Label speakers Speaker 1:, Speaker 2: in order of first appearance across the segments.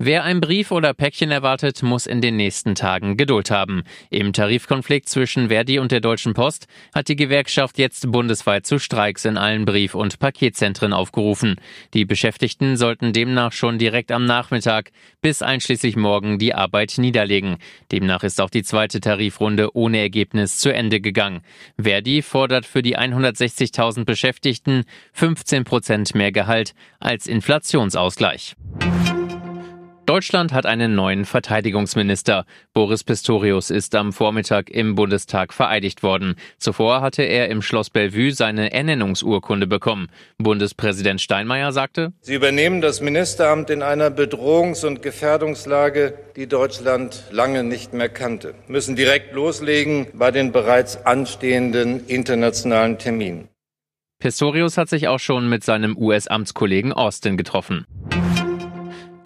Speaker 1: Wer ein Brief oder Päckchen erwartet, muss in den nächsten Tagen Geduld haben. Im Tarifkonflikt zwischen Verdi und der Deutschen Post hat die Gewerkschaft jetzt bundesweit zu Streiks in allen Brief- und Paketzentren aufgerufen. Die Beschäftigten sollten demnach schon direkt am Nachmittag bis einschließlich morgen die Arbeit niederlegen. Demnach ist auch die zweite Tarifrunde ohne Ergebnis zu Ende gegangen. Verdi fordert für die 160.000 Beschäftigten 15 Prozent mehr Gehalt als Inflationsausgleich. Deutschland hat einen neuen Verteidigungsminister. Boris Pistorius ist am Vormittag im Bundestag vereidigt worden. Zuvor hatte er im Schloss Bellevue seine Ernennungsurkunde bekommen. Bundespräsident Steinmeier sagte,
Speaker 2: Sie übernehmen das Ministeramt in einer Bedrohungs- und Gefährdungslage, die Deutschland lange nicht mehr kannte, müssen direkt loslegen bei den bereits anstehenden internationalen Terminen.
Speaker 1: Pistorius hat sich auch schon mit seinem US-Amtskollegen Austin getroffen.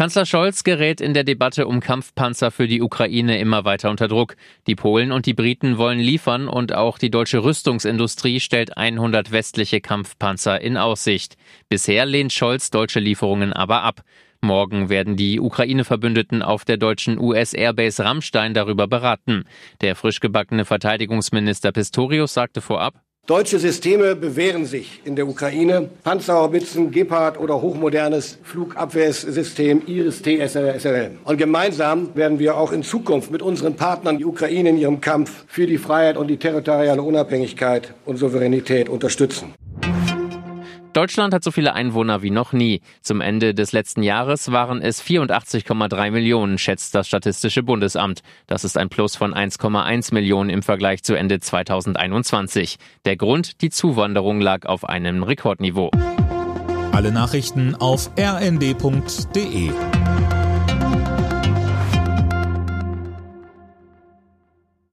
Speaker 1: Kanzler Scholz gerät in der Debatte um Kampfpanzer für die Ukraine immer weiter unter Druck. Die Polen und die Briten wollen liefern und auch die deutsche Rüstungsindustrie stellt 100 westliche Kampfpanzer in Aussicht. Bisher lehnt Scholz deutsche Lieferungen aber ab. Morgen werden die Ukraine-Verbündeten auf der deutschen US-Airbase Rammstein darüber beraten. Der frisch gebackene Verteidigungsminister Pistorius sagte vorab,
Speaker 3: Deutsche Systeme bewähren sich in der Ukraine. Panzerhaubitzen, Gepard oder hochmodernes Flugabwehrsystem Iris-T SRL. Und gemeinsam werden wir auch in Zukunft mit unseren Partnern die Ukraine in ihrem Kampf für die Freiheit und die territoriale Unabhängigkeit und Souveränität unterstützen.
Speaker 1: Deutschland hat so viele Einwohner wie noch nie. Zum Ende des letzten Jahres waren es 84,3 Millionen, schätzt das Statistische Bundesamt. Das ist ein Plus von 1,1 Millionen im Vergleich zu Ende 2021. Der Grund, die Zuwanderung lag auf einem Rekordniveau.
Speaker 4: Alle Nachrichten auf rnd.de